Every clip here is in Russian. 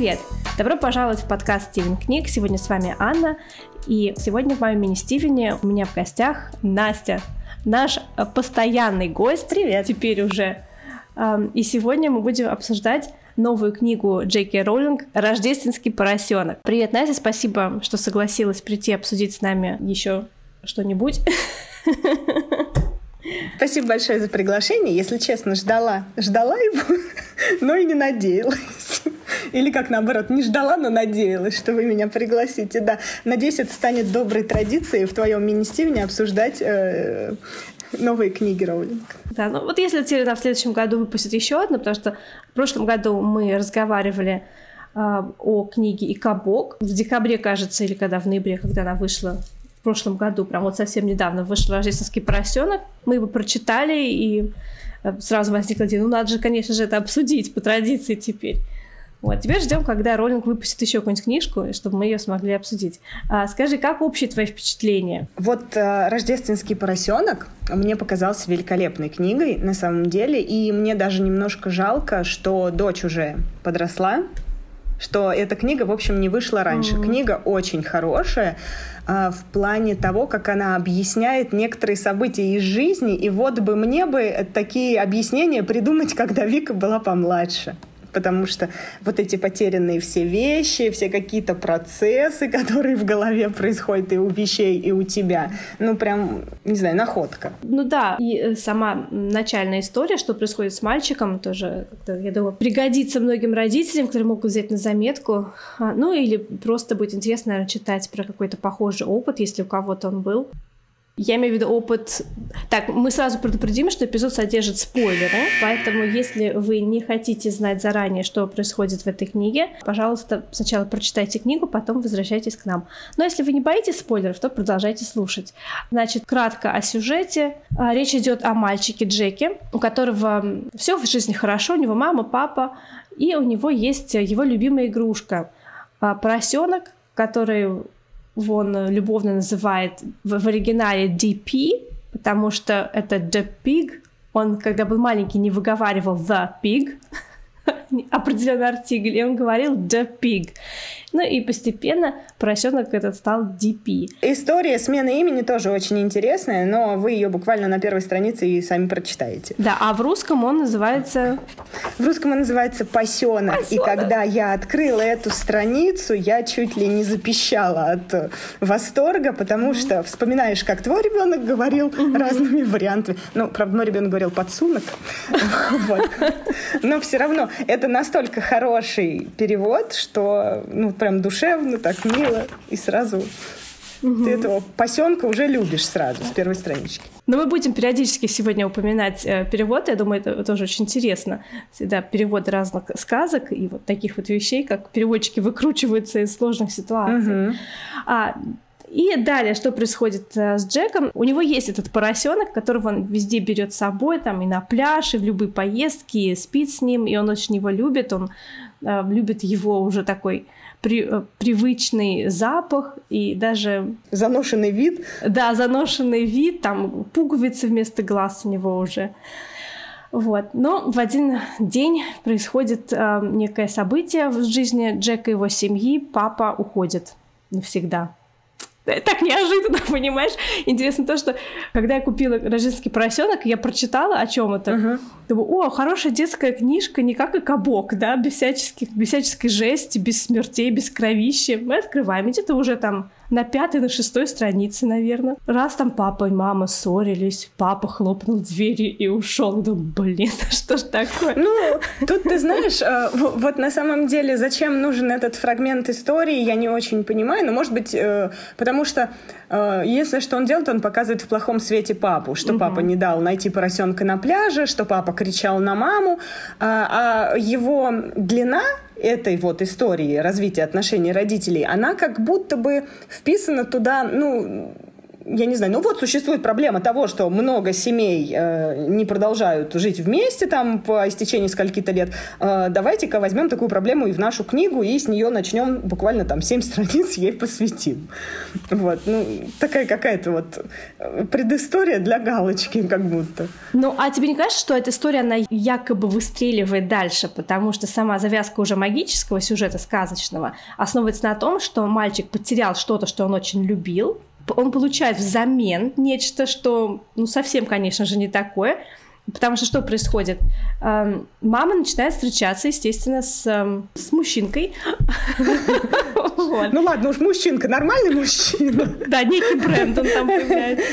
Привет! Добро пожаловать в подкаст Стивен Книг. Сегодня с вами Анна. И сегодня в моем мини-Стивене у меня в гостях Настя, наш э, постоянный гость. Привет! Теперь уже. И сегодня мы будем обсуждать новую книгу Джейки Роулинг «Рождественский поросенок». Привет, Настя, спасибо, что согласилась прийти обсудить с нами еще что-нибудь. Спасибо большое за приглашение. Если честно, ждала, ждала его, но и не надеялась. Или как наоборот, не ждала, но надеялась, что вы меня пригласите. Да, надеюсь, это станет доброй традицией в твоем мини-стивне обсуждать э, новые книги Роулинг. Да, ну вот если Тирина в следующем году выпустит еще одну, потому что в прошлом году мы разговаривали э, о книге «И кабок». В декабре, кажется, или когда в ноябре, когда она вышла, в прошлом году, прям вот совсем недавно вышел «Рождественский поросенок». Мы его прочитали, и э, сразу возникла идея, ну надо же, конечно же, это обсудить по традиции теперь. Вот, теперь ждем, когда Роллинг выпустит еще какую-нибудь книжку, чтобы мы ее смогли обсудить. А, скажи, как общие твои впечатления? Вот э, «Рождественский поросенок» мне показался великолепной книгой на самом деле, и мне даже немножко жалко, что дочь уже подросла, что эта книга, в общем, не вышла раньше. Mm-hmm. Книга очень хорошая э, в плане того, как она объясняет некоторые события из жизни. И вот бы мне бы такие объяснения придумать, когда Вика была помладше потому что вот эти потерянные все вещи, все какие-то процессы, которые в голове происходят и у вещей, и у тебя, ну прям, не знаю, находка. Ну да, и э, сама начальная история, что происходит с мальчиком, тоже, я думаю, пригодится многим родителям, которые могут взять на заметку, а, ну или просто будет интересно, наверное, читать про какой-то похожий опыт, если у кого-то он был. Я имею в виду опыт... Так, мы сразу предупредим, что эпизод содержит спойлеры, поэтому если вы не хотите знать заранее, что происходит в этой книге, пожалуйста, сначала прочитайте книгу, потом возвращайтесь к нам. Но если вы не боитесь спойлеров, то продолжайте слушать. Значит, кратко о сюжете. А, речь идет о мальчике Джеке, у которого все в жизни хорошо, у него мама, папа, и у него есть его любимая игрушка. А, поросенок, который он любовно называет в, в оригинале DP, потому что это The Pig. Он, когда был маленький, не выговаривал The Pig, определенный артикль, и он говорил The Pig. Ну и постепенно поросенок этот стал DP. История смены имени тоже очень интересная, но вы ее буквально на первой странице и сами прочитаете. Да, а в русском он называется... В русском он называется «Посенок». Посенок. И когда я открыла эту страницу, я чуть ли не запищала от восторга, потому mm-hmm. что вспоминаешь, как твой ребенок говорил mm-hmm. разными вариантами. Ну, правда, мой ребенок говорил «подсунок». Но все равно это настолько хороший перевод, что ну, прям душевно, так мило, и сразу Угу. Ты этого посенка уже любишь сразу с первой странички. Но мы будем периодически сегодня упоминать э, перевод. Я думаю, это тоже очень интересно. Всегда переводы разных сказок и вот таких вот вещей, как переводчики выкручиваются из сложных ситуаций. Угу. А, и далее, что происходит э, с Джеком? У него есть этот поросенок, которого он везде берет с собой, там и на пляж, и в любые поездки, и спит с ним, и он очень его любит, он э, любит его уже такой при, э, привычный запах и даже... Заношенный вид. Да, заношенный вид, там пуговицы вместо глаз у него уже. Вот. Но в один день происходит э, некое событие в жизни Джека и его семьи. Папа уходит навсегда так неожиданно, понимаешь? Интересно то, что когда я купила рождественский поросенок, я прочитала о чем это. Uh-huh. Думаю, о, хорошая детская книжка, не как и кабок, да, без, всяческих, без всяческой жести, без смертей, без кровищи. Мы открываем, где-то уже там на пятой, на шестой странице, наверное. Раз там папа и мама ссорились, папа хлопнул двери и ушел. Думаю, блин, что ж такое? Ну, тут ты знаешь, э, вот на самом деле, зачем нужен этот фрагмент истории, я не очень понимаю, но может быть, э, потому что если что он делает, он показывает в плохом свете папу, что папа не дал найти поросенка на пляже, что папа кричал на маму, а, а его длина этой вот истории развития отношений родителей, она как будто бы вписана туда, ну, я не знаю, ну вот существует проблема того, что много семей э, не продолжают жить вместе там по истечении скольки-то лет. Э, давайте-ка возьмем такую проблему и в нашу книгу, и с нее начнем буквально там семь страниц ей посвятим. Вот, ну, такая какая-то вот э, предыстория для галочки как будто. Ну, а тебе не кажется, что эта история, она якобы выстреливает дальше, потому что сама завязка уже магического сюжета, сказочного, основывается на том, что мальчик потерял что-то, что он очень любил, он получает взамен нечто, что, ну, совсем, конечно же, не такое, Потому что что происходит? Эм, мама начинает встречаться, естественно, с, эм, с мужчинкой. Ну ладно, уж мужчинка, нормальный мужчина. Да, некий бренд он там появляется.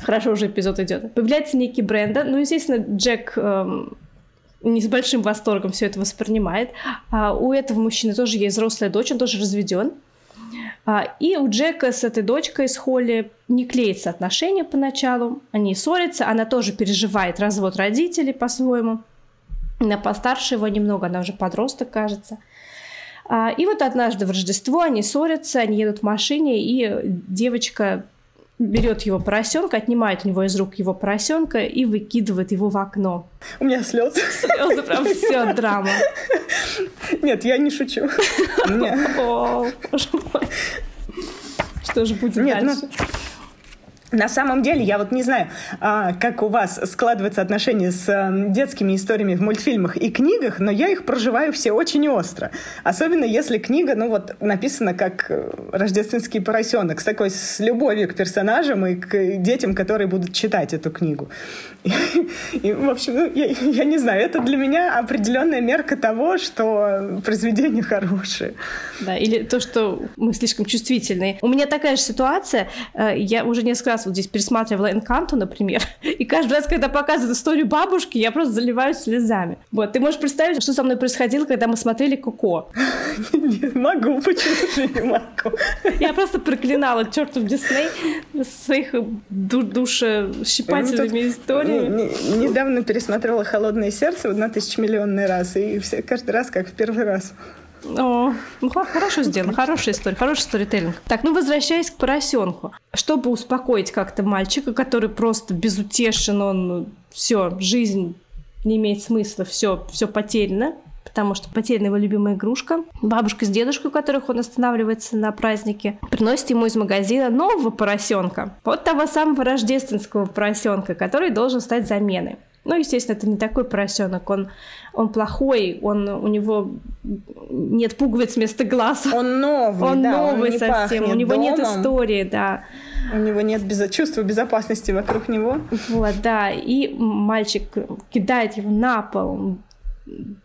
Хорошо уже эпизод идет. Появляется некий Бренда. Ну, естественно, Джек эм, не с большим восторгом все это воспринимает. А у этого мужчины тоже есть взрослая дочь, он тоже разведен. А, и у Джека с этой дочкой, с Холли, не клеится отношения поначалу. Они ссорятся, она тоже переживает развод родителей по-своему. Она постарше его немного, она уже подросток, кажется. А, и вот однажды в Рождество они ссорятся, они едут в машине, и девочка берет его поросенка, отнимает у него из рук его поросенка и выкидывает его в окно. У меня слезы. Слезы, прям все, драма. Нет, я не шучу. Что же будет ну, дальше? На самом деле, я вот не знаю, а, как у вас складывается отношение с эм, детскими историями в мультфильмах и книгах, но я их проживаю все очень остро. Особенно если книга, ну вот, написана как э, «Рождественский поросенок», с такой с любовью к персонажам и к детям, которые будут читать эту книгу. И, и в общем, ну, я, я не знаю, это для меня определенная мерка того, что произведение хорошее. Да, или то, что мы слишком чувствительные. У меня такая же ситуация, э, я уже несколько раз раз вот здесь пересматривала Энканту, например, и каждый раз, когда показывают историю бабушки, я просто заливаюсь слезами. Вот, ты можешь представить, что со мной происходило, когда мы смотрели Коко? Не могу, почему же не могу? Я просто проклинала чертов Дисней своих душещипательными ну, историями. Недавно пересмотрела «Холодное сердце» на тысячемиллионный раз, и каждый раз как в первый раз. О, ну хорошо сделано, хорошая история, хороший сторителлинг. Так, ну возвращаясь к поросенку. Чтобы успокоить как-то мальчика, который просто безутешен, он все, жизнь не имеет смысла, все, все потеряно, потому что потеряна его любимая игрушка. Бабушка с дедушкой, у которых он останавливается на празднике, приносит ему из магазина нового поросенка. Вот того самого рождественского поросенка, который должен стать заменой. Ну, естественно, это не такой поросенок, он, он плохой, он, у него нет пуговиц вместо глаз. Он новый, он да, новый он совсем, у него домом. нет истории, да. У него нет без... чувства безопасности вокруг него. Вот, да, и мальчик кидает его на пол,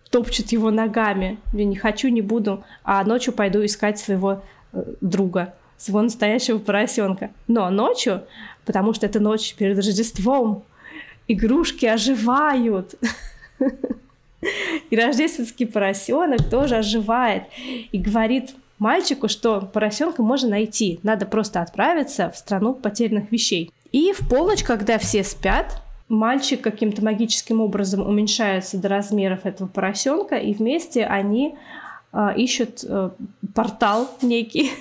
топчет его ногами. Я не хочу, не буду, а ночью пойду искать своего э, друга, своего настоящего поросенка. Но ночью, потому что это ночь перед Рождеством, игрушки оживают. И рождественский поросенок тоже оживает и говорит мальчику, что поросенка можно найти, надо просто отправиться в страну потерянных вещей. И в полночь, когда все спят, мальчик каким-то магическим образом уменьшается до размеров этого поросенка, и вместе они э, ищут э, портал некий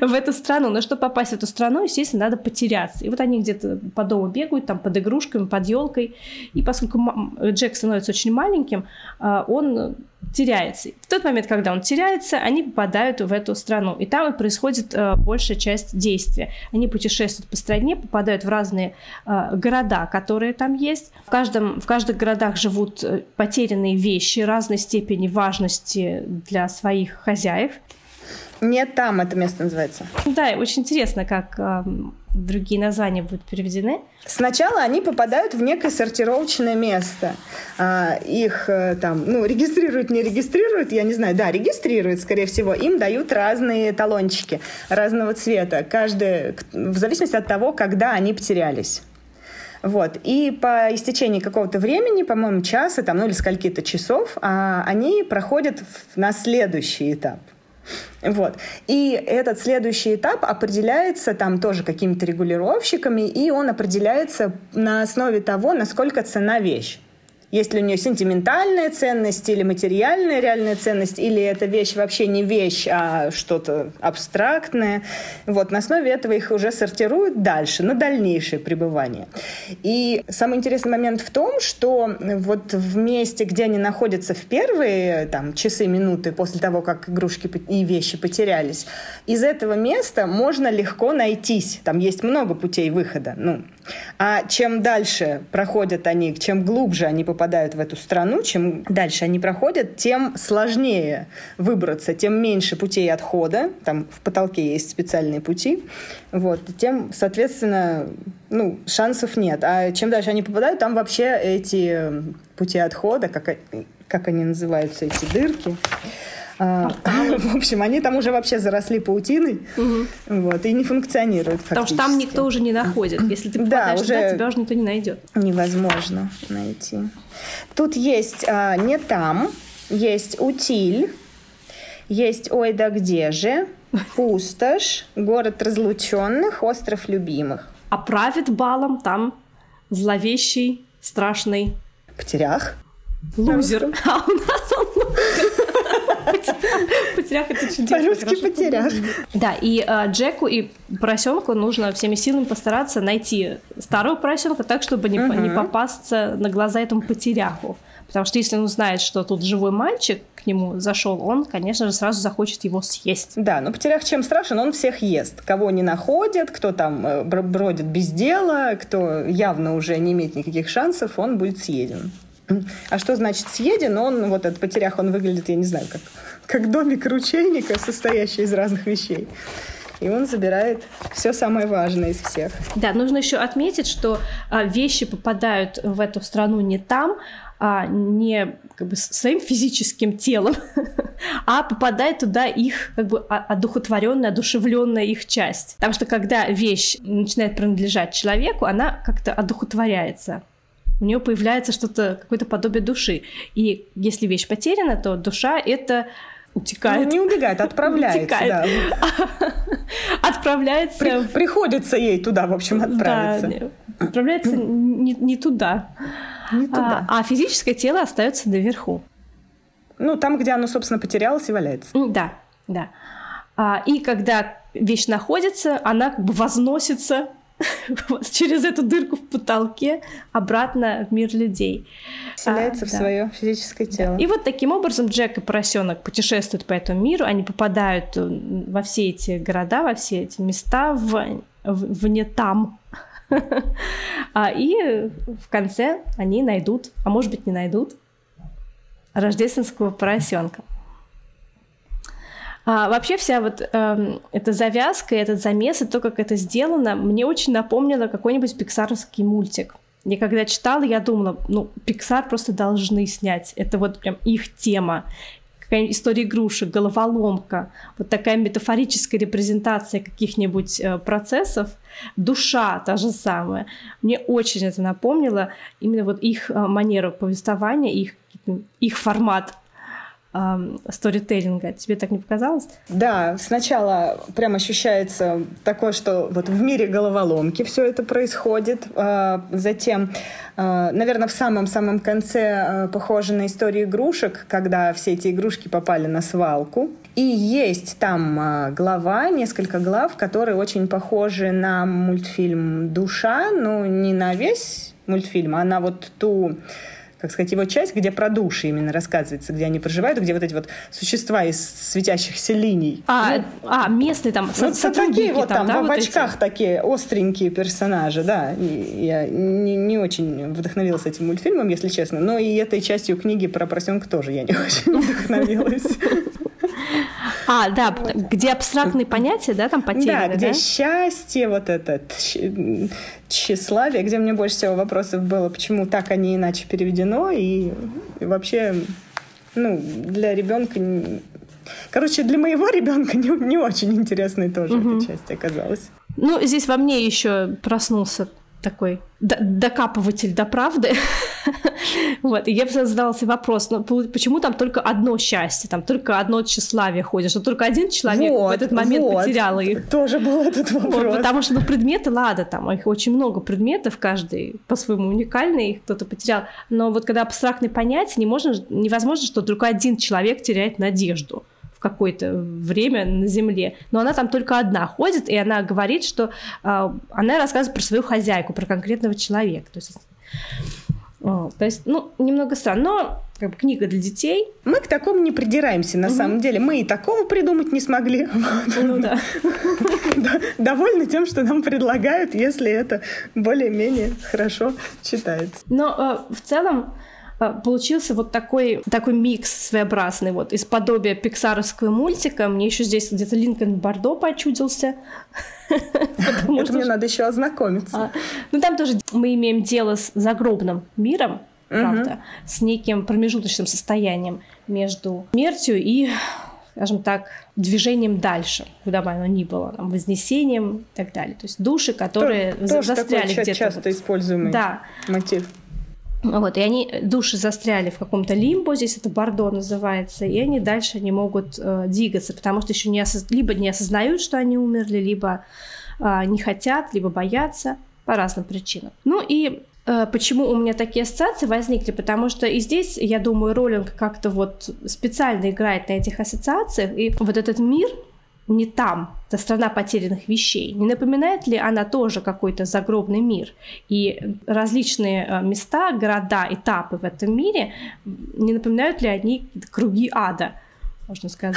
в эту страну. Но чтобы попасть в эту страну, естественно, надо потеряться. И вот они где-то по дому бегают, там под игрушками, под елкой. И поскольку Джек становится очень маленьким, а, он теряется. В тот момент, когда он теряется, они попадают в эту страну. И там и происходит э, большая часть действия. Они путешествуют по стране, попадают в разные э, города, которые там есть. В, каждом, в каждых городах живут потерянные вещи разной степени важности для своих хозяев. Не там это место называется. Да, очень интересно, как э, другие названия будут переведены. Сначала они попадают в некое сортировочное место. А, их э, там, ну, регистрируют, не регистрируют, я не знаю, да, регистрируют, скорее всего. Им дают разные талончики разного цвета, каждый, в зависимости от того, когда они потерялись. Вот. И по истечении какого-то времени, по-моему, часа там, ну или скольки-то часов, а, они проходят на следующий этап. Вот. И этот следующий этап определяется там тоже какими-то регулировщиками, и он определяется на основе того, насколько цена вещь. Есть ли у нее сентиментальная ценность или материальная реальная ценность, или эта вещь вообще не вещь, а что-то абстрактное. Вот на основе этого их уже сортируют дальше, на дальнейшее пребывание. И самый интересный момент в том, что вот в месте, где они находятся в первые там, часы, минуты после того, как игрушки и вещи потерялись, из этого места можно легко найтись. Там есть много путей выхода. Ну, а чем дальше проходят они, чем глубже они попадают в эту страну, чем дальше они проходят, тем сложнее выбраться, тем меньше путей отхода. Там в потолке есть специальные пути. Вот, тем, соответственно, ну, шансов нет. А чем дальше они попадают, там вообще эти пути отхода, как, как они называются, эти дырки, а, в общем, они там уже вообще заросли паутиной, угу. вот, и не функционируют Потому что там никто уже не находит. Если ты попадаешь да, уже туда, тебя уже никто не найдет. Невозможно найти. Тут есть а, не там, есть утиль, есть ой да где же, пустошь, город разлученных, остров любимых. А правит балом там зловещий, страшный... Потерях. Лузер. А у нас он Потерях это чудесно. По-русски потерях. Да, и э, Джеку и поросенку нужно всеми силами постараться найти старого поросенка так, чтобы не, попасться на глаза этому потеряху. Потому что если он узнает, что тут живой мальчик к нему зашел, он, конечно же, сразу захочет его съесть. Да, но потерях чем страшен, он всех ест. Кого не находит, кто там э, бродит без дела, кто явно уже не имеет никаких шансов, он будет съеден. А что значит съеден? Он, вот этот потерях, он выглядит, я не знаю, как, как домик ручейника, состоящий из разных вещей. И он забирает все самое важное из всех. Да, нужно еще отметить, что а, вещи попадают в эту страну не там, а не как бы своим физическим телом, а попадает туда их как бы одухотворенная, одушевленная их часть. Потому что когда вещь начинает принадлежать человеку, она как-то одухотворяется у нее появляется что-то, какое-то подобие души. И если вещь потеряна, то душа это утекает. Ну, не убегает, отправляется. Утекает. Да. Отправляется. При, приходится ей туда, в общем, отправиться. Да, отправляется не, не туда. Не туда. А, а физическое тело остается наверху. Ну, там, где оно, собственно, потерялось и валяется. Да, да. А, и когда вещь находится, она как бы возносится через эту дырку в потолке обратно в мир людей. Вселяется а, в да. свое физическое тело. И вот таким образом Джек и поросенок путешествуют по этому миру, они попадают э, во все эти города, во все эти места, в, в, вне там. а, и в конце они найдут, а может быть не найдут, рождественского поросенка. А, вообще вся вот э, эта завязка, этот замес и то, как это сделано, мне очень напомнило какой-нибудь пиксаровский мультик. Я когда читала, я думала, ну, Pixar просто должны снять. Это вот прям их тема. Какая история игрушек, головоломка, вот такая метафорическая репрезентация каких-нибудь э, процессов, душа та же самая. Мне очень это напомнило именно вот их э, манеру повествования, их, их формат сторителлинга. Тебе так не показалось? Да, сначала прям ощущается такое, что вот в мире головоломки все это происходит. А, затем, а, наверное, в самом-самом конце а, похоже на историю игрушек, когда все эти игрушки попали на свалку. И есть там глава, несколько глав, которые очень похожи на мультфильм «Душа», но не на весь мультфильм, а на вот ту как сказать, его часть, где про души именно рассказывается, где они проживают, где вот эти вот существа из светящихся линий. А, ну, а местные там ну, со, такие вот там, да, в вот очках эти? такие остренькие персонажи, да. И я не, не очень вдохновилась этим мультфильмом, если честно, но и этой частью книги про поросенка тоже я не очень вдохновилась. А, да, где абстрактные понятия, да, там потеряны, да? где да? счастье, вот это тщеславие, где мне больше всего вопросов было, почему так, а не иначе переведено, и, и вообще, ну, для ребенка Короче, для моего ребенка не, не очень интересной тоже угу. эта часть оказалась. Ну, здесь во мне еще проснулся такой докапыватель до правды. вот, и я задался вопрос, ну, почему там только одно счастье, там только одно тщеславие ходит, что только один человек вот, в этот момент вот. потерял их. Тоже был этот вопрос. Вот, потому что, ну, предметы, ладно, там их очень много предметов, каждый по-своему уникальный, их кто-то потерял, но вот когда абстрактные понятия, не можно, невозможно, что только один человек теряет надежду какое-то время на Земле. Но она там только одна ходит, и она говорит, что э, она рассказывает про свою хозяйку, про конкретного человека. То есть, о, то есть ну, немного странно. Но как бы книга для детей. Мы к такому не придираемся, на угу. самом деле. Мы и такого придумать не смогли. Ну да. Довольны тем, что нам предлагают, если это более-менее хорошо читается. Но э, в целом а, получился вот такой, такой микс своеобразный, вот, из подобия пиксаровского мультика. Мне еще здесь где-то Линкольн Бордо почудился. Это мне надо еще ознакомиться. А, ну, там тоже мы имеем дело с загробным миром, правда, с неким промежуточным состоянием между смертью и скажем так, движением дальше, куда бы оно ни было, там, вознесением и так далее. То есть души, которые то, застряли где-то. часто вот. используемый да. мотив. Вот, и они, души застряли в каком-то лимбо, здесь это бордо называется, и они дальше не могут э, двигаться, потому что еще не осоз... либо не осознают, что они умерли, либо э, не хотят, либо боятся по разным причинам. Ну и э, Почему у меня такие ассоциации возникли? Потому что и здесь, я думаю, Роллинг как-то вот специально играет на этих ассоциациях, и вот этот мир, не там, это страна потерянных вещей. Не напоминает ли она тоже какой-то загробный мир? И различные э, места, города, этапы в этом мире, не напоминают ли они круги ада? можно сказать.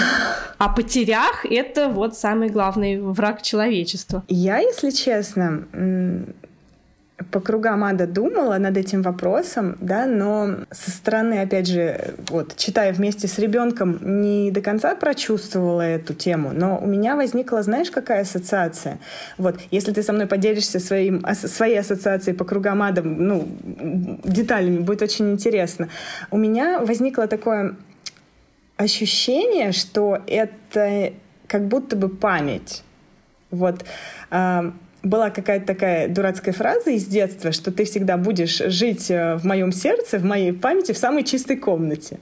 А потерях — это вот самый главный враг человечества. Я, если честно, по кругам ада думала над этим вопросом, да, но со стороны, опять же, вот, читая вместе с ребенком, не до конца прочувствовала эту тему, но у меня возникла, знаешь, какая ассоциация? Вот, если ты со мной поделишься своим, своей ассоциацией по кругам ада, ну, деталями, будет очень интересно. У меня возникло такое ощущение, что это как будто бы память. Вот, была какая-то такая дурацкая фраза из детства, что ты всегда будешь жить э, в моем сердце, в моей памяти, в самой чистой комнате.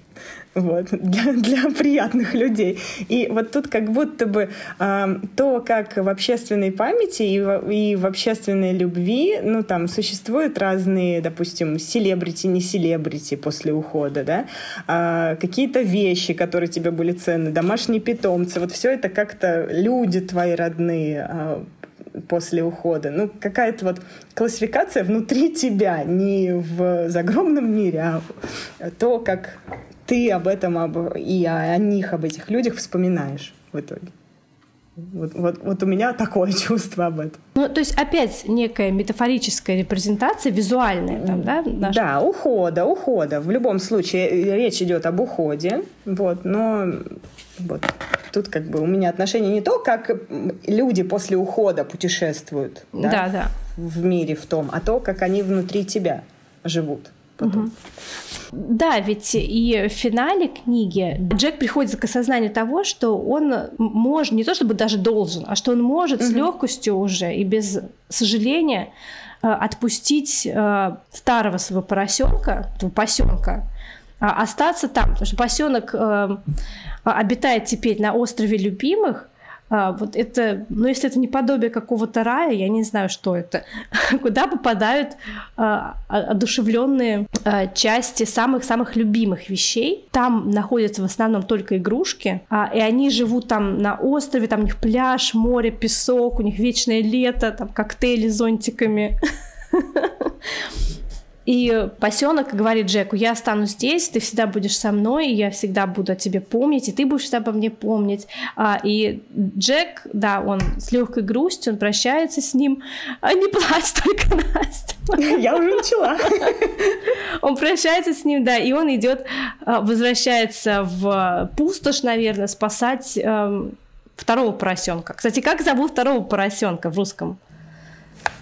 Вот, для, для приятных людей. И вот тут как будто бы э, то, как в общественной памяти и в, и в общественной любви, ну, там существуют разные, допустим, селебрити, не селебрити после ухода, да, э, какие-то вещи, которые тебе были ценны, домашние питомцы, вот все это как-то люди твои родные, э, после ухода. Ну, какая-то вот классификация внутри тебя, не в загромном мире, а то, как ты об этом об, и о, них, об этих людях вспоминаешь в итоге. Вот, вот, вот у меня такое чувство об этом. Ну, то есть опять некая метафорическая репрезентация визуальная, там, да? Наша? Да, ухода, ухода. В любом случае речь идет об уходе, вот, но вот тут как бы у меня отношение не то, как люди после ухода путешествуют, да, да, да. в мире в том, а то, как они внутри тебя живут потом. Угу. Да, ведь и в финале книги Джек приходит к осознанию того, что он может, не то чтобы даже должен, а что он может угу. с легкостью уже и без сожаления э, отпустить э, старого своего поросенка, этого посенка, а остаться там, потому что посенок э, обитает теперь на острове любимых, а, вот это, ну если это не подобие какого-то рая, я не знаю, что это, куда попадают а, одушевленные а, части самых-самых любимых вещей. Там находятся в основном только игрушки, а, и они живут там на острове, там у них пляж, море, песок, у них вечное лето, там коктейли с зонтиками. И посенок говорит Джеку, я останусь здесь, ты всегда будешь со мной, я всегда буду о тебе помнить, и ты будешь всегда обо мне помнить. А, и Джек, да, он с легкой грустью, он прощается с ним. А, не плачь только, Настя. Я уже начала. Он прощается с ним, да, и он идет, а, возвращается в пустошь, наверное, спасать эм, второго поросенка. Кстати, как зовут второго поросенка в русском?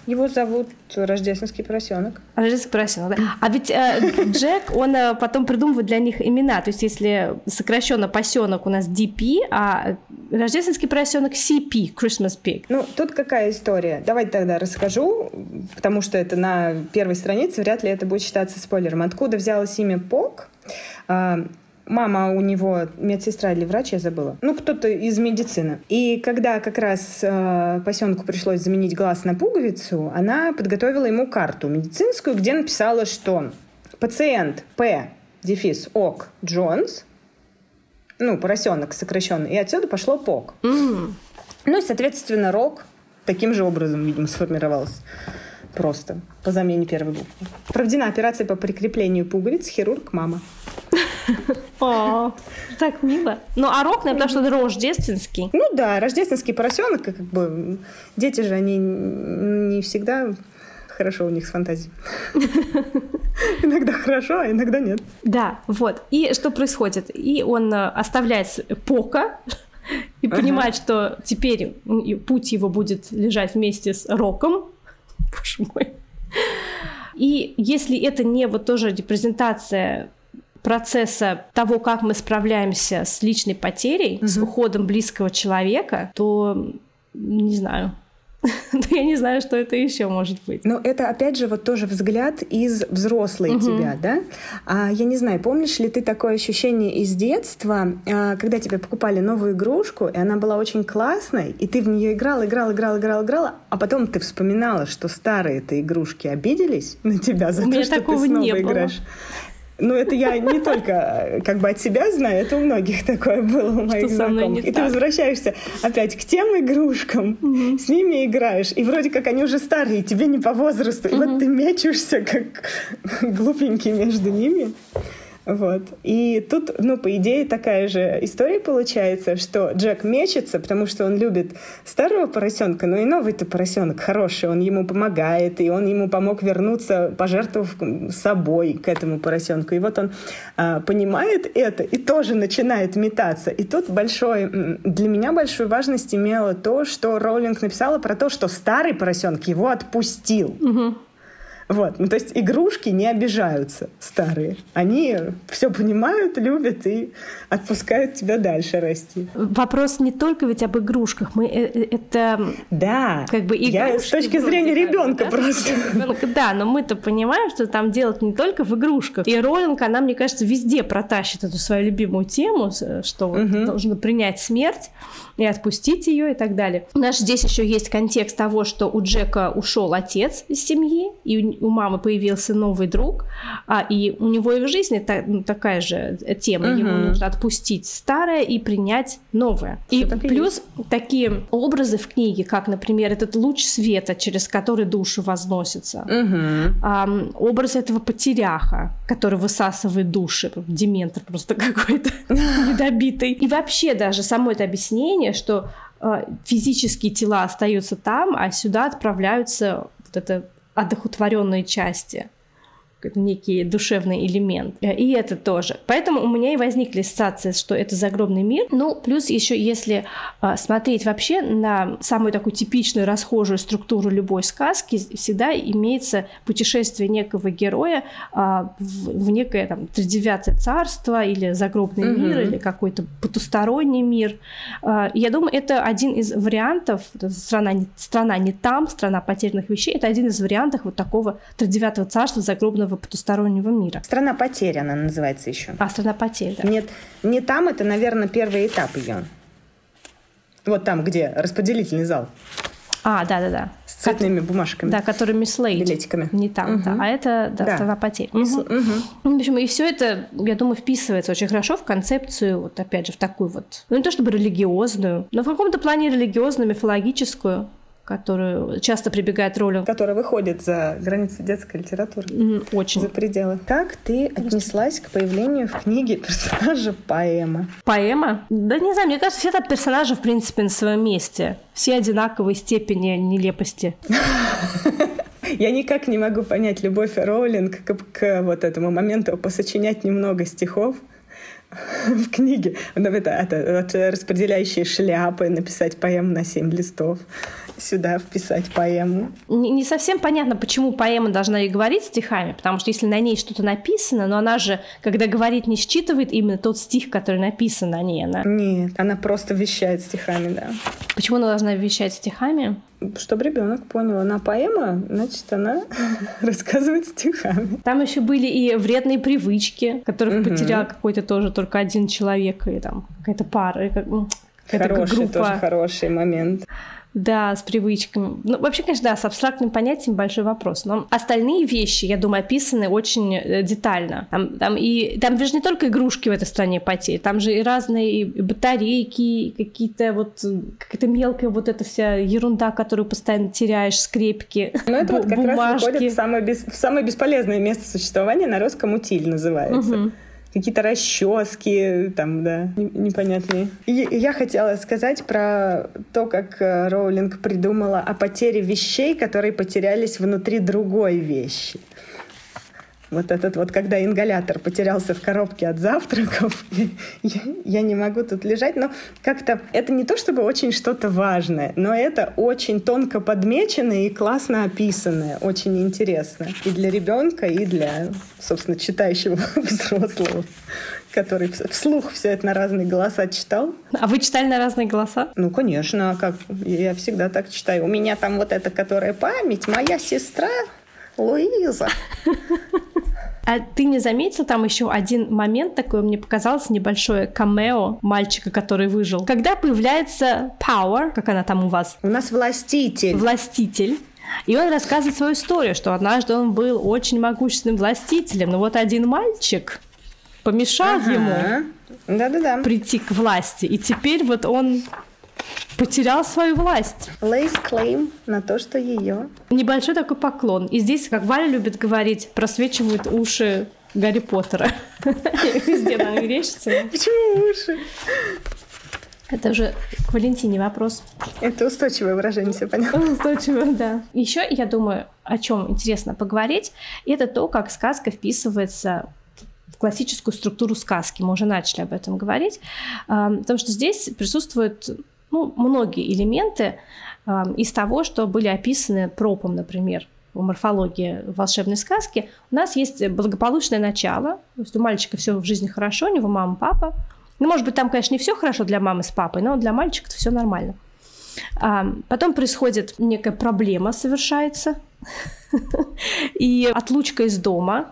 Его зовут Рождественский поросенок. Рождественский поросенок, да. А ведь э, Джек, он э, потом придумывает для них имена. То есть, если сокращенно посенок у нас DP, а рождественский поросенок CP, Christmas Pig. Ну, тут какая история? Давайте тогда расскажу, потому что это на первой странице, вряд ли это будет считаться спойлером. Откуда взялось имя Пок? Мама у него медсестра или врач, я забыла. Ну, кто-то из медицины. И когда как раз э, пасенку пришлось заменить глаз на пуговицу, она подготовила ему карту медицинскую, где написала, что пациент П, дефис ОК Джонс, ну, поросенок сокращенный, и отсюда пошло ПОК. Mm. Ну и, соответственно, РОК таким же образом, видимо, сформировался. Просто по замене первой буквы. Проведена операция по прикреплению пуговиц, хирург мама. О, так мило. Ну, а рок, наверное, потому что рождественский. Ну да, рождественский поросенок, как бы дети же, они не всегда хорошо у них с фантазией. Иногда хорошо, а иногда нет. Да, вот. И что происходит? И он э, оставляет Пока и понимает, что теперь путь его будет лежать вместе с Роком. Боже мой. И если это не вот тоже репрезентация процесса того, как мы справляемся с личной потерей, угу. с уходом близкого человека, то не знаю. я не знаю, что это еще может быть. Но это, опять же, вот тоже взгляд из взрослой угу. тебя, да? А, я не знаю, помнишь ли ты такое ощущение из детства, а, когда тебе покупали новую игрушку, и она была очень классной, и ты в нее играл, играл, играл, играл, играл, а потом ты вспоминала, что старые-то игрушки обиделись на тебя за то, что ты снова играешь. Ну, это я не только э, как бы от себя знаю, это у многих такое было, у моих Что знакомых. И так. ты возвращаешься опять к тем игрушкам, угу. с ними играешь, и вроде как они уже старые, тебе не по возрасту, угу. и вот ты мечешься как глупенький между ними. Вот. И тут, ну, по идее, такая же история получается, что Джек мечется, потому что он любит старого поросенка, но и новый-то поросенок хороший, он ему помогает, и он ему помог вернуться, пожертвовав собой к этому поросенку. И вот он а, понимает это и тоже начинает метаться. И тут большой, для меня большую важность имело то, что Роулинг написала про то, что старый поросенок его отпустил. Угу. Вот. Ну, то есть игрушки не обижаются старые. Они все понимают, любят и отпускают тебя дальше расти. Вопрос не только ведь об игрушках. Мы э, э, это да. Как бы игрушки. Я с точки зрения ребенка да? просто. Да, но мы-то понимаем, что там делать не только в игрушках. И Роллинг, она, мне кажется, везде протащит эту свою любимую тему, что угу. нужно принять смерть и отпустить ее и так далее. У нас здесь еще есть контекст того, что у Джека ушел отец из семьи, и у мамы появился новый друг, а, и у него и в жизни та, ну, такая же тема, угу. ему нужно отпустить старое и принять новое. Все и плюс есть. такие образы в книге, как, например, этот луч света, через который души возносятся, угу. а, образ этого потеряха, который высасывает души, дементор просто какой-то недобитый. И вообще даже само это объяснение, что а, физические тела остаются там, а сюда отправляются вот это одухотворенные части некий душевный элемент. И это тоже. Поэтому у меня и возникли ассоциации, что это загробный мир. Ну, плюс еще если а, смотреть вообще на самую такую типичную расхожую структуру любой сказки, всегда имеется путешествие некого героя а, в, некое там тридевятое царство или загробный угу. мир или какой-то потусторонний мир. А, я думаю, это один из вариантов страна, страна не там, страна потерянных вещей, это один из вариантов вот такого тридевятого царства загробного некого потустороннего мира. Страна потерь она называется еще. А, страна потерь, да. Нет, не там, это, наверное, первый этап ее. Вот там, где распределительный зал. А, да, да, да. С цветными Ко- бумажками. Да, который Мисс Лейди. Билетиками. Не там, угу. да. А это, да, да. страна потерь. Угу. Угу. В общем, и все это, я думаю, вписывается очень хорошо в концепцию, вот опять же, в такую вот, ну не то чтобы религиозную, но в каком-то плане религиозную, мифологическую которую часто прибегает Роллинг. Которая выходит за границы детской литературы. Очень. За пределы. Как ты отнеслась к появлению в книге персонажа поэма? Поэма? Да не знаю, мне кажется, все там персонажи, в принципе, на своем месте. Все одинаковой степени нелепости. Я никак не могу понять любовь Роулинг к, к вот этому моменту посочинять немного стихов, в книге. Это, это, это распределяющие шляпы, написать поэму на семь листов. Сюда вписать поэму. Не, не совсем понятно, почему поэма должна и говорить стихами, потому что если на ней что-то написано, но она же, когда говорит, не считывает именно тот стих, который написан на ней. Она... Нет, она просто вещает стихами, да. Почему она должна вещать стихами? Чтобы ребенок понял, она поэма, значит, она рассказывает стихами. Там еще были и вредные привычки, которых угу. потерял какой-то тоже только один человек, и там какая-то пара, как, ну, Хороший группа. тоже хороший момент. Да, с привычками. Ну, вообще, конечно, да, с абстрактным понятием большой вопрос. Но остальные вещи, я думаю, описаны очень э, детально. Там, там, и, там же не только игрушки в этой стране потерь, там же и разные и батарейки, и какие-то вот какая-то мелкая вот эта вся ерунда, которую постоянно теряешь, скрепки, Ну, это вот как бумажки. раз выходит в самое, бес... в самое бесполезное место существования, на русском утиль называется. Угу какие-то расчески, там, да, непонятные. И я хотела сказать про то, как э, Роулинг придумала о потере вещей, которые потерялись внутри другой вещи. Вот этот вот, когда ингалятор потерялся в коробке от завтраков, я, я не могу тут лежать, но как-то это не то чтобы очень что-то важное, но это очень тонко подмеченное и классно описанное, очень интересно и для ребенка, и для, собственно, читающего взрослого который вслух все это на разные голоса читал. А вы читали на разные голоса? Ну, конечно, а как? Я всегда так читаю. У меня там вот эта, которая память, моя сестра Луиза. А ты не заметил там еще один момент такой, мне показалось небольшое камео мальчика, который выжил. Когда появляется Power, как она там у вас? У нас властитель. Властитель. И он рассказывает свою историю, что однажды он был очень могущественным властителем, но вот один мальчик помешал ага. ему Да-да-да. прийти к власти, и теперь вот он потерял свою власть. Lays claim на то, что ее. Небольшой такой поклон. И здесь, как Валя любит говорить, просвечивают уши Гарри Поттера. Везде нам мерещится. Почему уши? Это уже к Валентине вопрос. Это устойчивое выражение, все понятно. Устойчивое, да. Еще, я думаю, о чем интересно поговорить, это то, как сказка вписывается в классическую структуру сказки. Мы уже начали об этом говорить. Потому что здесь присутствует ну, многие элементы э, из того, что были описаны пропом, например, в морфологии волшебной сказки, у нас есть благополучное начало, то есть у мальчика все в жизни хорошо, у него мама, папа. Ну, может быть, там, конечно, не все хорошо для мамы с папой, но для мальчика все нормально. А, потом происходит некая проблема, совершается, и отлучка из дома,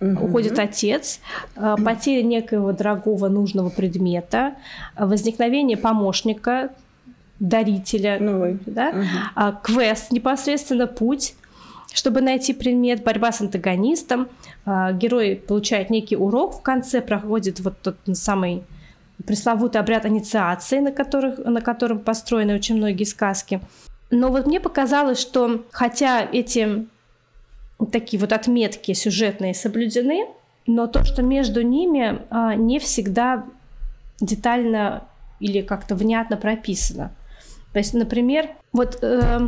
Угу. Уходит отец, а, потеря некоего дорогого нужного предмета, возникновение помощника, дарителя, Новый. Да? Угу. квест непосредственно путь, чтобы найти предмет, борьба с антагонистом. А, герой получает некий урок, в конце проходит вот тот самый пресловутый обряд инициации, на, которых, на котором построены очень многие сказки. Но вот мне показалось, что хотя эти такие вот отметки сюжетные соблюдены, но то, что между ними а, не всегда детально или как-то внятно прописано. То есть, например, вот э,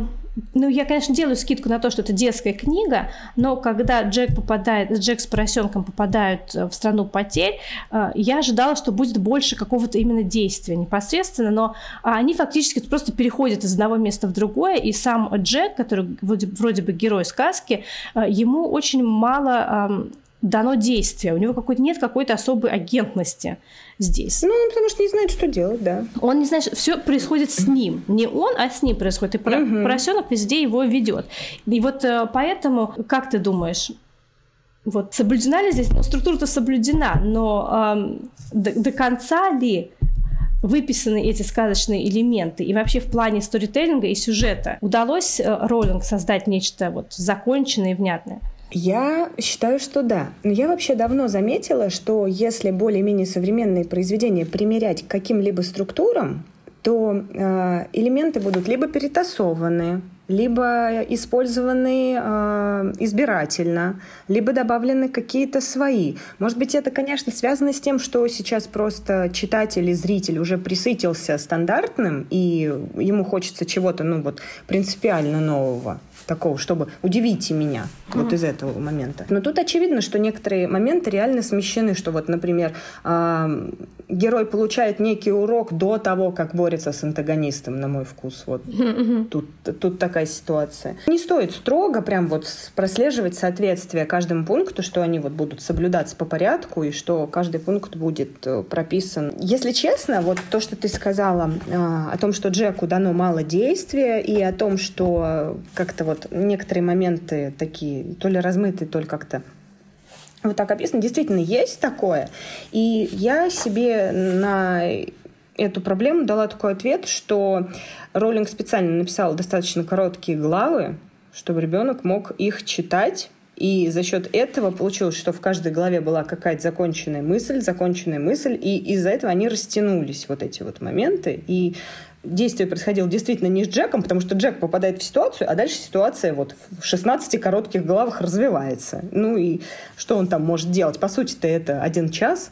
ну, я, конечно, делаю скидку на то, что это детская книга, но когда Джек попадает, Джек с поросенком попадают э, в страну потерь, э, я ожидала, что будет больше какого-то именно действия непосредственно, но они фактически просто переходят из одного места в другое, и сам Джек, который вроде, вроде бы герой сказки, э, ему очень мало дано действие, у него какой-то нет какой-то особой агентности здесь. Ну, потому что не знает, что делать, да. Он не знает, все происходит с ним. Не он, а с ним происходит. И угу. поросенок везде его ведет. И вот э, поэтому, как ты думаешь, вот соблюдена ли здесь, ну, структура-то соблюдена, но эм, до, до конца ли выписаны эти сказочные элементы и вообще в плане сторителлинга и сюжета удалось э, Роллинг создать нечто вот законченное и внятное? Я считаю, что да. Но я вообще давно заметила, что если более-менее современные произведения примерять к каким-либо структурам, то э, элементы будут либо перетасованы, либо использованы э, избирательно, либо добавлены какие-то свои. Может быть, это, конечно, связано с тем, что сейчас просто читатель и зритель уже присытился стандартным, и ему хочется чего-то, ну вот, принципиально нового такого, чтобы удивите меня mm-hmm. вот из этого момента. Но тут очевидно, что некоторые моменты реально смещены, что вот, например, э, герой получает некий урок до того, как борется с антагонистом, на мой вкус. Вот mm-hmm. тут, тут такая ситуация. Не стоит строго прям вот прослеживать соответствие каждому пункту, что они вот будут соблюдаться по порядку и что каждый пункт будет э, прописан. Если честно, вот то, что ты сказала э, о том, что Джеку дано мало действия и о том, что как-то вот вот некоторые моменты такие, то ли размытые, то ли как-то вот так описано. Действительно, есть такое. И я себе на эту проблему дала такой ответ, что Роллинг специально написал достаточно короткие главы, чтобы ребенок мог их читать. И за счет этого получилось, что в каждой главе была какая-то законченная мысль, законченная мысль, и из-за этого они растянулись, вот эти вот моменты. И действие происходило действительно не с Джеком, потому что Джек попадает в ситуацию, а дальше ситуация вот в 16 коротких главах развивается. Ну и что он там может делать? По сути-то это один час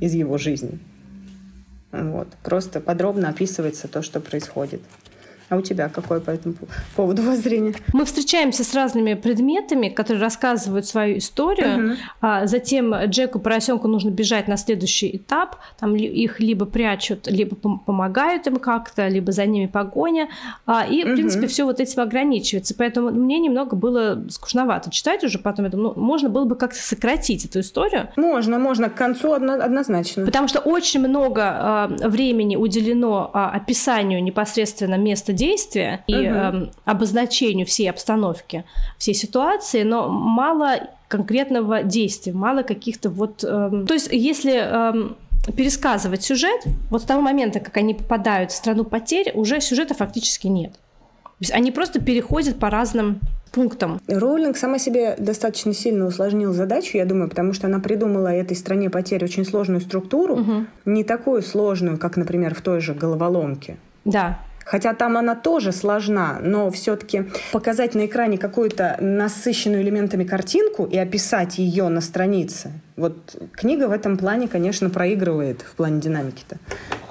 из его жизни. Вот. Просто подробно описывается то, что происходит. А у тебя какое по этому поводу воззрение? Мы встречаемся с разными предметами, которые рассказывают свою историю. Угу. А затем Джеку Поросенку нужно бежать на следующий этап. Там их либо прячут, либо помогают им как-то, либо за ними погоня. А, и, в угу. принципе, все вот этим ограничивается. Поэтому мне немного было скучновато читать уже потом. Я думаю, ну, можно было бы как-то сократить эту историю. Можно, можно. К концу однозначно. Потому что очень много э, времени уделено э, описанию непосредственно места действия и угу. э, обозначению всей обстановки, всей ситуации, но мало конкретного действия, мало каких-то вот... Э, то есть если... Э, пересказывать сюжет, вот с того момента, как они попадают в страну потерь, уже сюжета фактически нет. То есть они просто переходят по разным пунктам. Роулинг сама себе достаточно сильно усложнил задачу, я думаю, потому что она придумала этой стране потерь очень сложную структуру, угу. не такую сложную, как, например, в той же головоломке. Да. Хотя там она тоже сложна, но все-таки показать на экране какую-то насыщенную элементами картинку и описать ее на странице. Вот книга в этом плане, конечно, проигрывает в плане динамики-то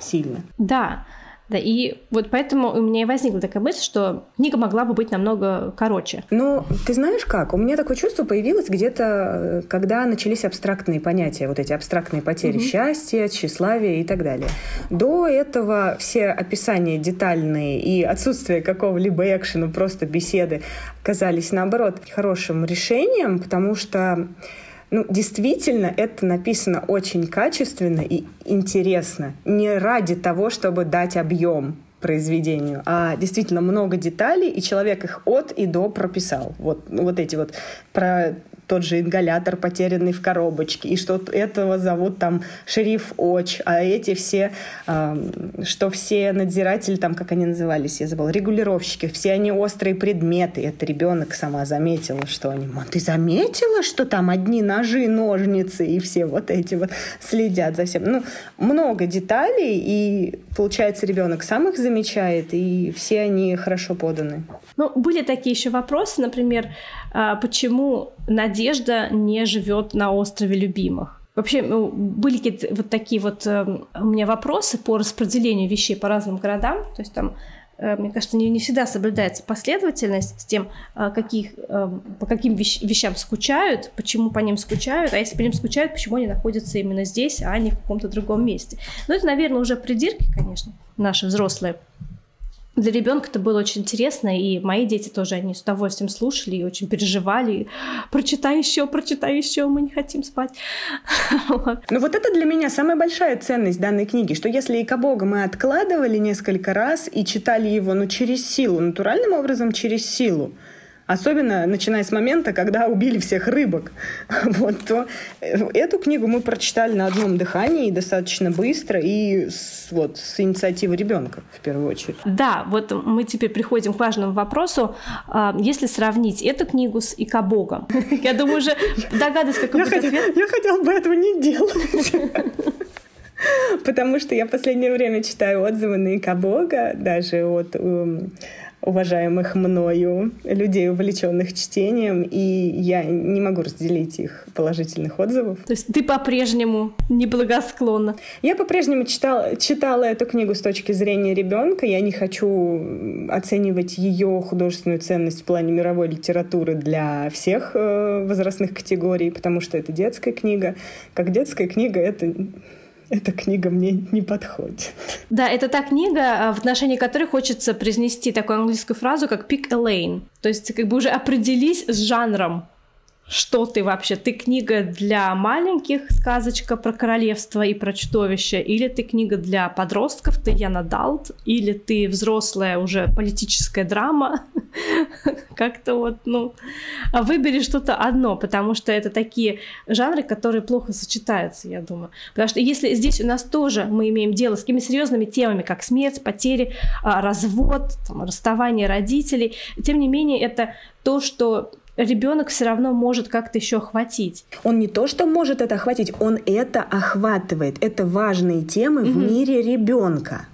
сильно. Да. Да, и вот поэтому у меня и возникла такая мысль, что книга могла бы быть намного короче. Ну, ты знаешь как? У меня такое чувство появилось где-то, э, когда начались абстрактные понятия, вот эти абстрактные потери угу. счастья, тщеславия и так далее. До этого все описания детальные и отсутствие какого-либо экшена, просто беседы казались, наоборот, хорошим решением, потому что ну, действительно, это написано очень качественно и интересно. Не ради того, чтобы дать объем произведению, а действительно много деталей, и человек их от и до прописал. Вот, ну, вот эти вот про тот же ингалятор, потерянный в коробочке, и что этого зовут там шериф Оч, а эти все, э, что все надзиратели, там, как они назывались, я забыла, регулировщики, все они острые предметы. Это ребенок сама заметила, что они... Мам, ты заметила, что там одни ножи, ножницы, и все вот эти вот следят за всем? Ну, много деталей, и получается, ребенок сам их замечает, и все они хорошо поданы. Ну, были такие еще вопросы, например, а, почему Надежда не живет на острове любимых? Вообще ну, были какие-то вот такие вот э, у меня вопросы по распределению вещей по разным городам. То есть там, мне кажется, не, не всегда соблюдается последовательность с тем, э, каких, э, по каким вещ, вещам скучают, почему по ним скучают, а если по ним скучают, почему они находятся именно здесь, а не в каком-то другом месте. Ну, это, наверное, уже придирки, конечно, наши взрослые для ребенка это было очень интересно, и мои дети тоже, они с удовольствием слушали и очень переживали. Прочитай еще, прочитай еще, мы не хотим спать. Ну вот это для меня самая большая ценность данной книги, что если и Бога мы откладывали несколько раз и читали его, ну, через силу, натуральным образом через силу, Особенно начиная с момента, когда убили всех рыбок. Вот, то э, эту книгу мы прочитали на одном дыхании достаточно быстро и с, вот, с инициативы ребенка в первую очередь. Да, вот мы теперь приходим к важному вопросу. А, если сравнить эту книгу с Икабогом, я думаю, уже догадываюсь, какой будет ответ. Я хотела бы этого не делать. Потому что я в последнее время читаю отзывы на Икабога, даже от um, уважаемых мною людей, увлеченных чтением, и я не могу разделить их положительных отзывов. То есть ты по-прежнему неблагосклонна? Я по-прежнему читала, читала эту книгу с точки зрения ребенка. Я не хочу оценивать ее художественную ценность в плане мировой литературы для всех э, возрастных категорий, потому что это детская книга. Как детская книга это эта книга мне не подходит. Да, это та книга, а, в отношении которой хочется произнести такую английскую фразу, как pick a lane. То есть как бы уже определись с жанром что ты вообще? Ты книга для маленьких, сказочка про королевство и про чудовище, или ты книга для подростков, ты Яна Далт, или ты взрослая уже политическая драма? Как-то вот, ну, а выбери что-то одно, потому что это такие жанры, которые плохо сочетаются, я думаю. Потому что если здесь у нас тоже мы имеем дело с такими серьезными темами, как смерть, потери, а, развод, там, расставание родителей, тем не менее это то, что ребенок все равно может как-то еще охватить. Он не то, что может это охватить, он это охватывает. Это важные темы mm-hmm. в мире ребенка.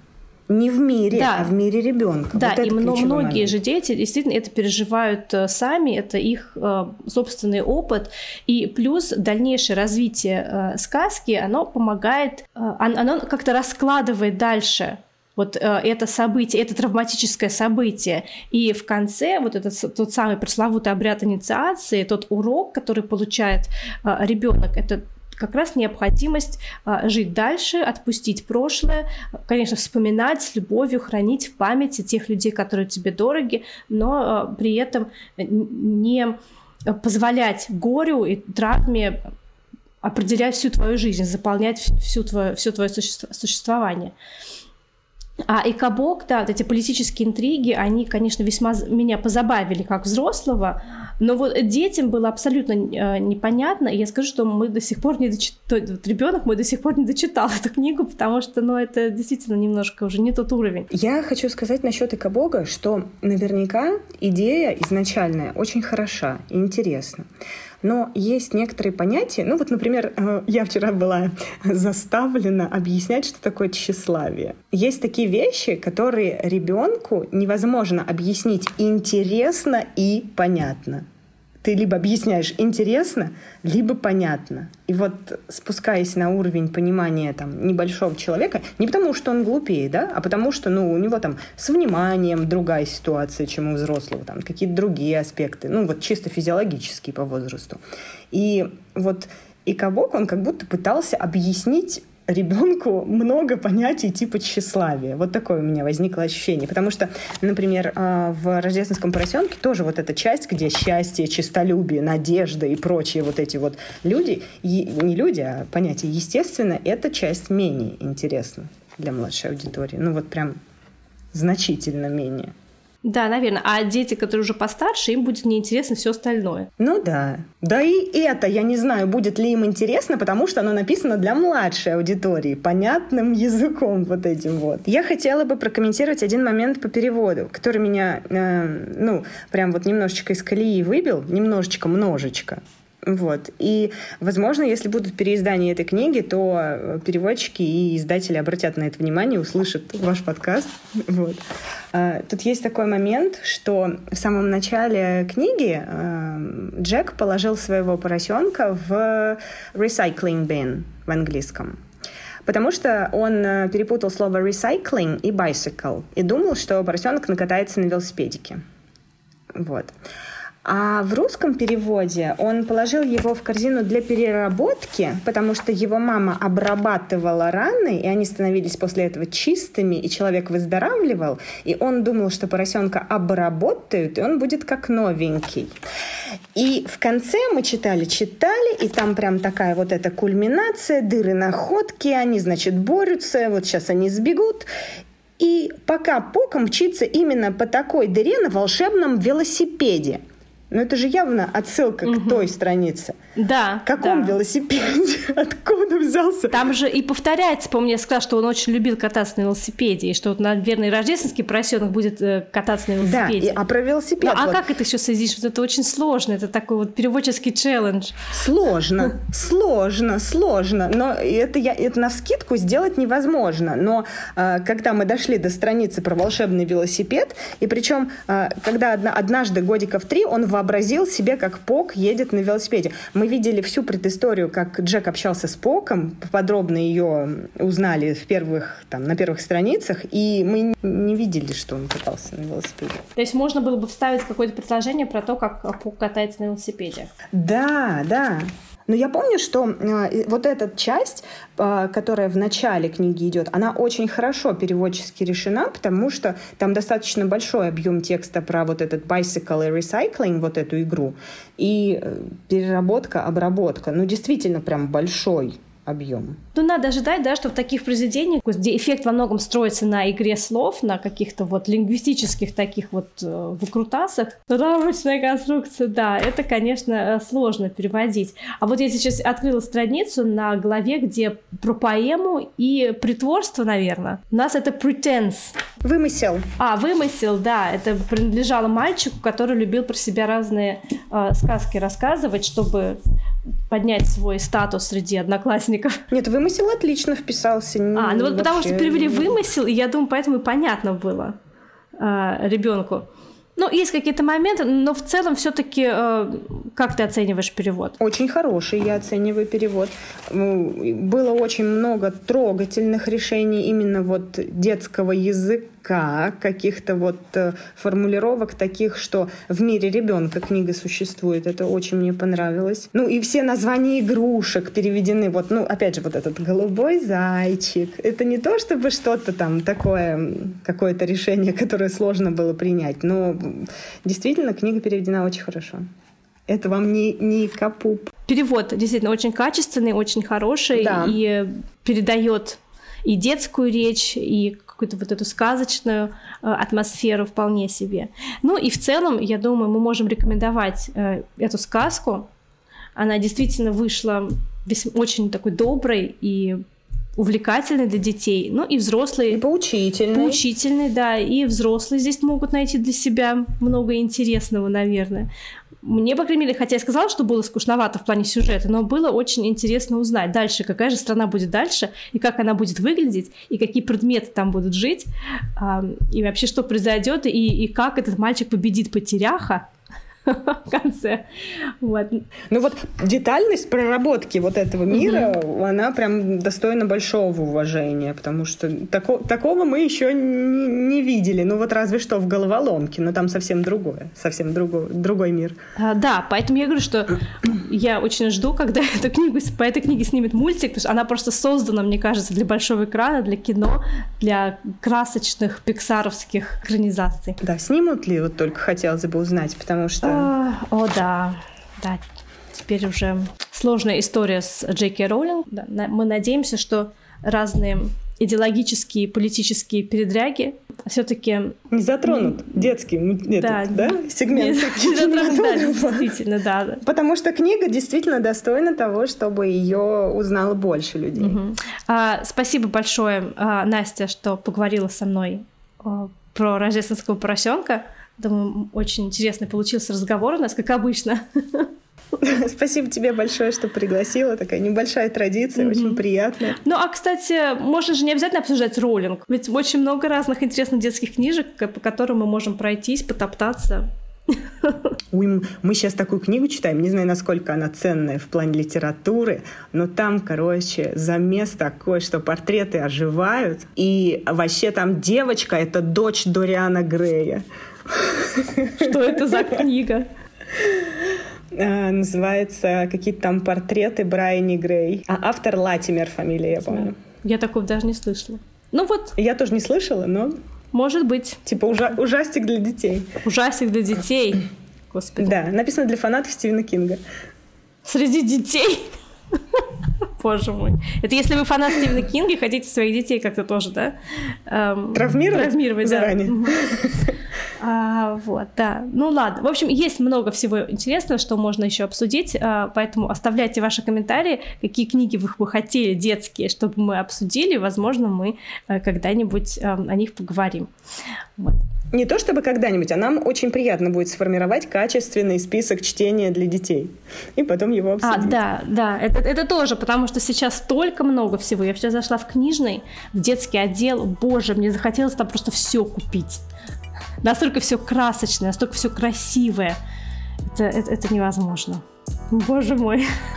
Не в мире, да. а в мире ребенка. Да, вот и многие момент. же дети действительно это переживают э, сами, это их э, собственный опыт. И плюс дальнейшее развитие э, сказки, оно помогает, э, оно как-то раскладывает дальше вот э, это событие, это травматическое событие. И в конце вот этот тот самый пресловутый обряд инициации, тот урок, который получает э, ребенок, это как раз необходимость а, жить дальше, отпустить прошлое, конечно, вспоминать с любовью, хранить в памяти тех людей, которые тебе дороги, но а, при этом не позволять горю и травме определять всю твою жизнь, заполнять всю твое, все твое существование. А и Кабок, да, вот эти политические интриги, они, конечно, весьма меня позабавили как взрослого, но вот детям было абсолютно э, непонятно, и я скажу, что мы до сих пор не дочитали, вот ребенок мой до сих пор не дочитал эту книгу, потому что, ну, это действительно немножко уже не тот уровень. Я хочу сказать насчет Икабога, что наверняка идея изначальная очень хороша и интересна. Но есть некоторые понятия, ну вот, например, э, я вчера была заставлена объяснять, что такое тщеславие. Есть такие вещи, которые ребенку невозможно объяснить интересно и понятно ты либо объясняешь интересно, либо понятно. И вот спускаясь на уровень понимания там, небольшого человека, не потому что он глупее, да, а потому что ну, у него там с вниманием другая ситуация, чем у взрослого, там какие-то другие аспекты, ну вот чисто физиологические по возрасту. И вот и Кабок, он как будто пытался объяснить ребенку много понятий типа тщеславия. Вот такое у меня возникло ощущение. Потому что, например, а, в «Рождественском поросенке» тоже вот эта часть, где счастье, честолюбие, надежда и прочие вот эти вот люди, не люди, а понятия, естественно, эта часть менее интересна для младшей аудитории. Ну вот прям значительно менее. Да, наверное. А дети, которые уже постарше, им будет неинтересно все остальное. Ну да. Да и это, я не знаю, будет ли им интересно, потому что оно написано для младшей аудитории, понятным языком вот этим вот. Я хотела бы прокомментировать один момент по переводу, который меня, э, ну, прям вот немножечко из колеи выбил, немножечко, множечко. Вот. И, возможно, если будут переиздания этой книги, то э, переводчики и издатели обратят на это внимание, услышат ваш подкаст. Вот. А, тут есть такой момент, что в самом начале книги э, Джек положил своего поросенка в recycling bin в английском. Потому что он э, перепутал слово recycling и bicycle и думал, что поросенок накатается на велосипедике. Вот. А в русском переводе он положил его в корзину для переработки, потому что его мама обрабатывала раны, и они становились после этого чистыми, и человек выздоравливал, и он думал, что поросенка обработают, и он будет как новенький. И в конце мы читали, читали, и там прям такая вот эта кульминация, дыры находки, они, значит, борются, вот сейчас они сбегут, и пока Пока мчится именно по такой дыре на волшебном велосипеде – Но это же явно отсылка угу. к той странице. Да. В каком да. велосипеде? Откуда взялся? Там же и повторяется, помню, я сказала, что он очень любил кататься на велосипеде, и что, вот, наверное, рождественский поросенок будет э, кататься на велосипеде. Да, и, а про велосипед. Ну, а вот. как это еще соединишь? Вот это очень сложно, это такой вот переводческий челлендж. Сложно, сложно, сложно. Но это, я, это на скидку сделать невозможно. Но э, когда мы дошли до страницы про волшебный велосипед, и причем, э, когда одна, однажды годиков три он в вообразил себе, как Пок едет на велосипеде. Мы видели всю предысторию, как Джек общался с Поком, подробно ее узнали в первых, там, на первых страницах, и мы не видели, что он катался на велосипеде. То есть можно было бы вставить какое-то предложение про то, как Пок катается на велосипеде? Да, да. Но я помню, что э, вот эта часть, э, которая в начале книги идет, она очень хорошо переводчески решена, потому что там достаточно большой объем текста про вот этот bicycle и recycling, вот эту игру, и э, переработка, обработка. Ну, действительно, прям большой объем. Ну, надо ожидать, да, что в таких произведениях, где эффект во многом строится на игре слов, на каких-то вот лингвистических таких вот э, выкрутасах, рамочная конструкция, да, это, конечно, э, сложно переводить. А вот я сейчас открыла страницу на главе, где про поэму и притворство, наверное. У нас это pretense. Вымысел. А, вымысел, да. Это принадлежало мальчику, который любил про себя разные э, сказки рассказывать, чтобы поднять свой статус среди одноклассников. Нет, вымысел отлично вписался. А, ну вот потому что перевели вымысел, и я думаю, поэтому и понятно было э, ребенку. Ну, есть какие-то моменты, но в целом все-таки э, как ты оцениваешь перевод? Очень хороший, я оцениваю перевод. Было очень много трогательных решений именно вот детского языка языка, каких-то вот э, формулировок таких, что в мире ребенка книга существует. Это очень мне понравилось. Ну и все названия игрушек переведены. Вот, ну, опять же, вот этот голубой зайчик. Это не то, чтобы что-то там такое, какое-то решение, которое сложно было принять. Но действительно, книга переведена очень хорошо. Это вам не, не капуп. Перевод действительно очень качественный, очень хороший да. и передает и детскую речь, и какую-то вот эту сказочную э, атмосферу вполне себе. Ну и в целом, я думаю, мы можем рекомендовать э, эту сказку. Она действительно вышла очень такой доброй и увлекательный для детей, ну и взрослые. И поучительный. Поучительный, да, и взрослые здесь могут найти для себя много интересного, наверное. Мне, по крайней мере, хотя я сказала, что было скучновато в плане сюжета, но было очень интересно узнать дальше, какая же страна будет дальше, и как она будет выглядеть, и какие предметы там будут жить, и вообще что произойдет, и, и как этот мальчик победит потеряха, в конце. Вот. Ну вот детальность проработки вот этого мира, угу. она прям достойна большого уважения, потому что тако, такого мы еще не, не видели. Ну вот разве что в головоломке, но там совсем другое, совсем другой, другой мир. А, да, поэтому я говорю, что я очень жду, когда эту книгу, по этой книге снимет мультик, потому что она просто создана, мне кажется, для большого экрана, для кино, для красочных пиксаровских экранизаций. Да, снимут ли, вот только хотелось бы узнать, потому что о, да. Да, теперь уже сложная история с Джеки Роулинг. Да, мы надеемся, что разные идеологические, политические передряги все-таки не затронут детский да, да, сегмент не затронут, да, действительно, да, да. Потому что книга действительно достойна того, чтобы ее узнало больше людей. Угу. А, спасибо большое, а, Настя, что поговорила со мной а, про рождественского поросенка. Думаю, очень интересный получился разговор у нас, как обычно. Спасибо тебе большое, что пригласила. Такая небольшая традиция, mm-hmm. очень приятная. Ну, а, кстати, можно же не обязательно обсуждать роллинг. Ведь очень много разных интересных детских книжек, по которым мы можем пройтись, потоптаться. Ой, мы сейчас такую книгу читаем, не знаю, насколько она ценная в плане литературы, но там, короче, замес такой, что портреты оживают, и вообще там девочка — это дочь Дориана Грея. Что это за книга? А, называется какие-то там портреты Брайани Грей. А автор Латимер фамилия, я помню. Я такого даже не слышала. Ну вот. Я тоже не слышала, но... Может быть. Типа ужа- ужастик для детей. Ужастик для детей. Господи. Да, написано для фанатов Стивена Кинга. Среди детей? Боже мой. Это если вы фанат Стивена Кинга и хотите своих детей как-то тоже, да? Эм, травмировать? Травмировать, заранее. да. А, вот, да. Ну ладно. В общем, есть много всего интересного, что можно еще обсудить, а, поэтому оставляйте ваши комментарии, какие книги вы бы хотели детские, чтобы мы обсудили. Возможно, мы а, когда-нибудь а, о них поговорим. Вот. Не то чтобы когда-нибудь, а нам очень приятно будет сформировать качественный список чтения для детей. И потом его обсудить. А, да, да, это, это тоже, потому что сейчас столько много всего. Я вчера зашла в книжный, в детский отдел. Боже, мне захотелось там просто все купить. Настолько все красочное, настолько все красивое. Это, это, это невозможно. Боже мой.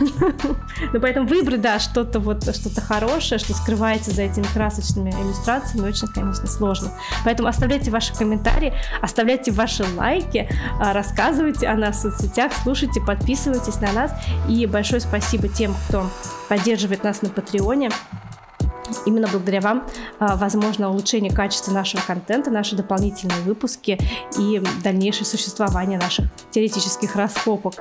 ну, поэтому выбрать, да, что-то вот, что-то хорошее, что скрывается за этими красочными иллюстрациями, очень, конечно, сложно. Поэтому оставляйте ваши комментарии, оставляйте ваши лайки, а, рассказывайте о нас в соцсетях, слушайте, подписывайтесь на нас. И большое спасибо тем, кто поддерживает нас на Патреоне. Именно благодаря вам а, возможно улучшение качества нашего контента, наши дополнительные выпуски и дальнейшее существование наших теоретических раскопок.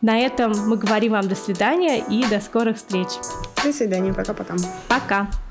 На этом мы говорим вам до свидания и до скорых встреч. До свидания, пока-пока. Пока. -пока. пока.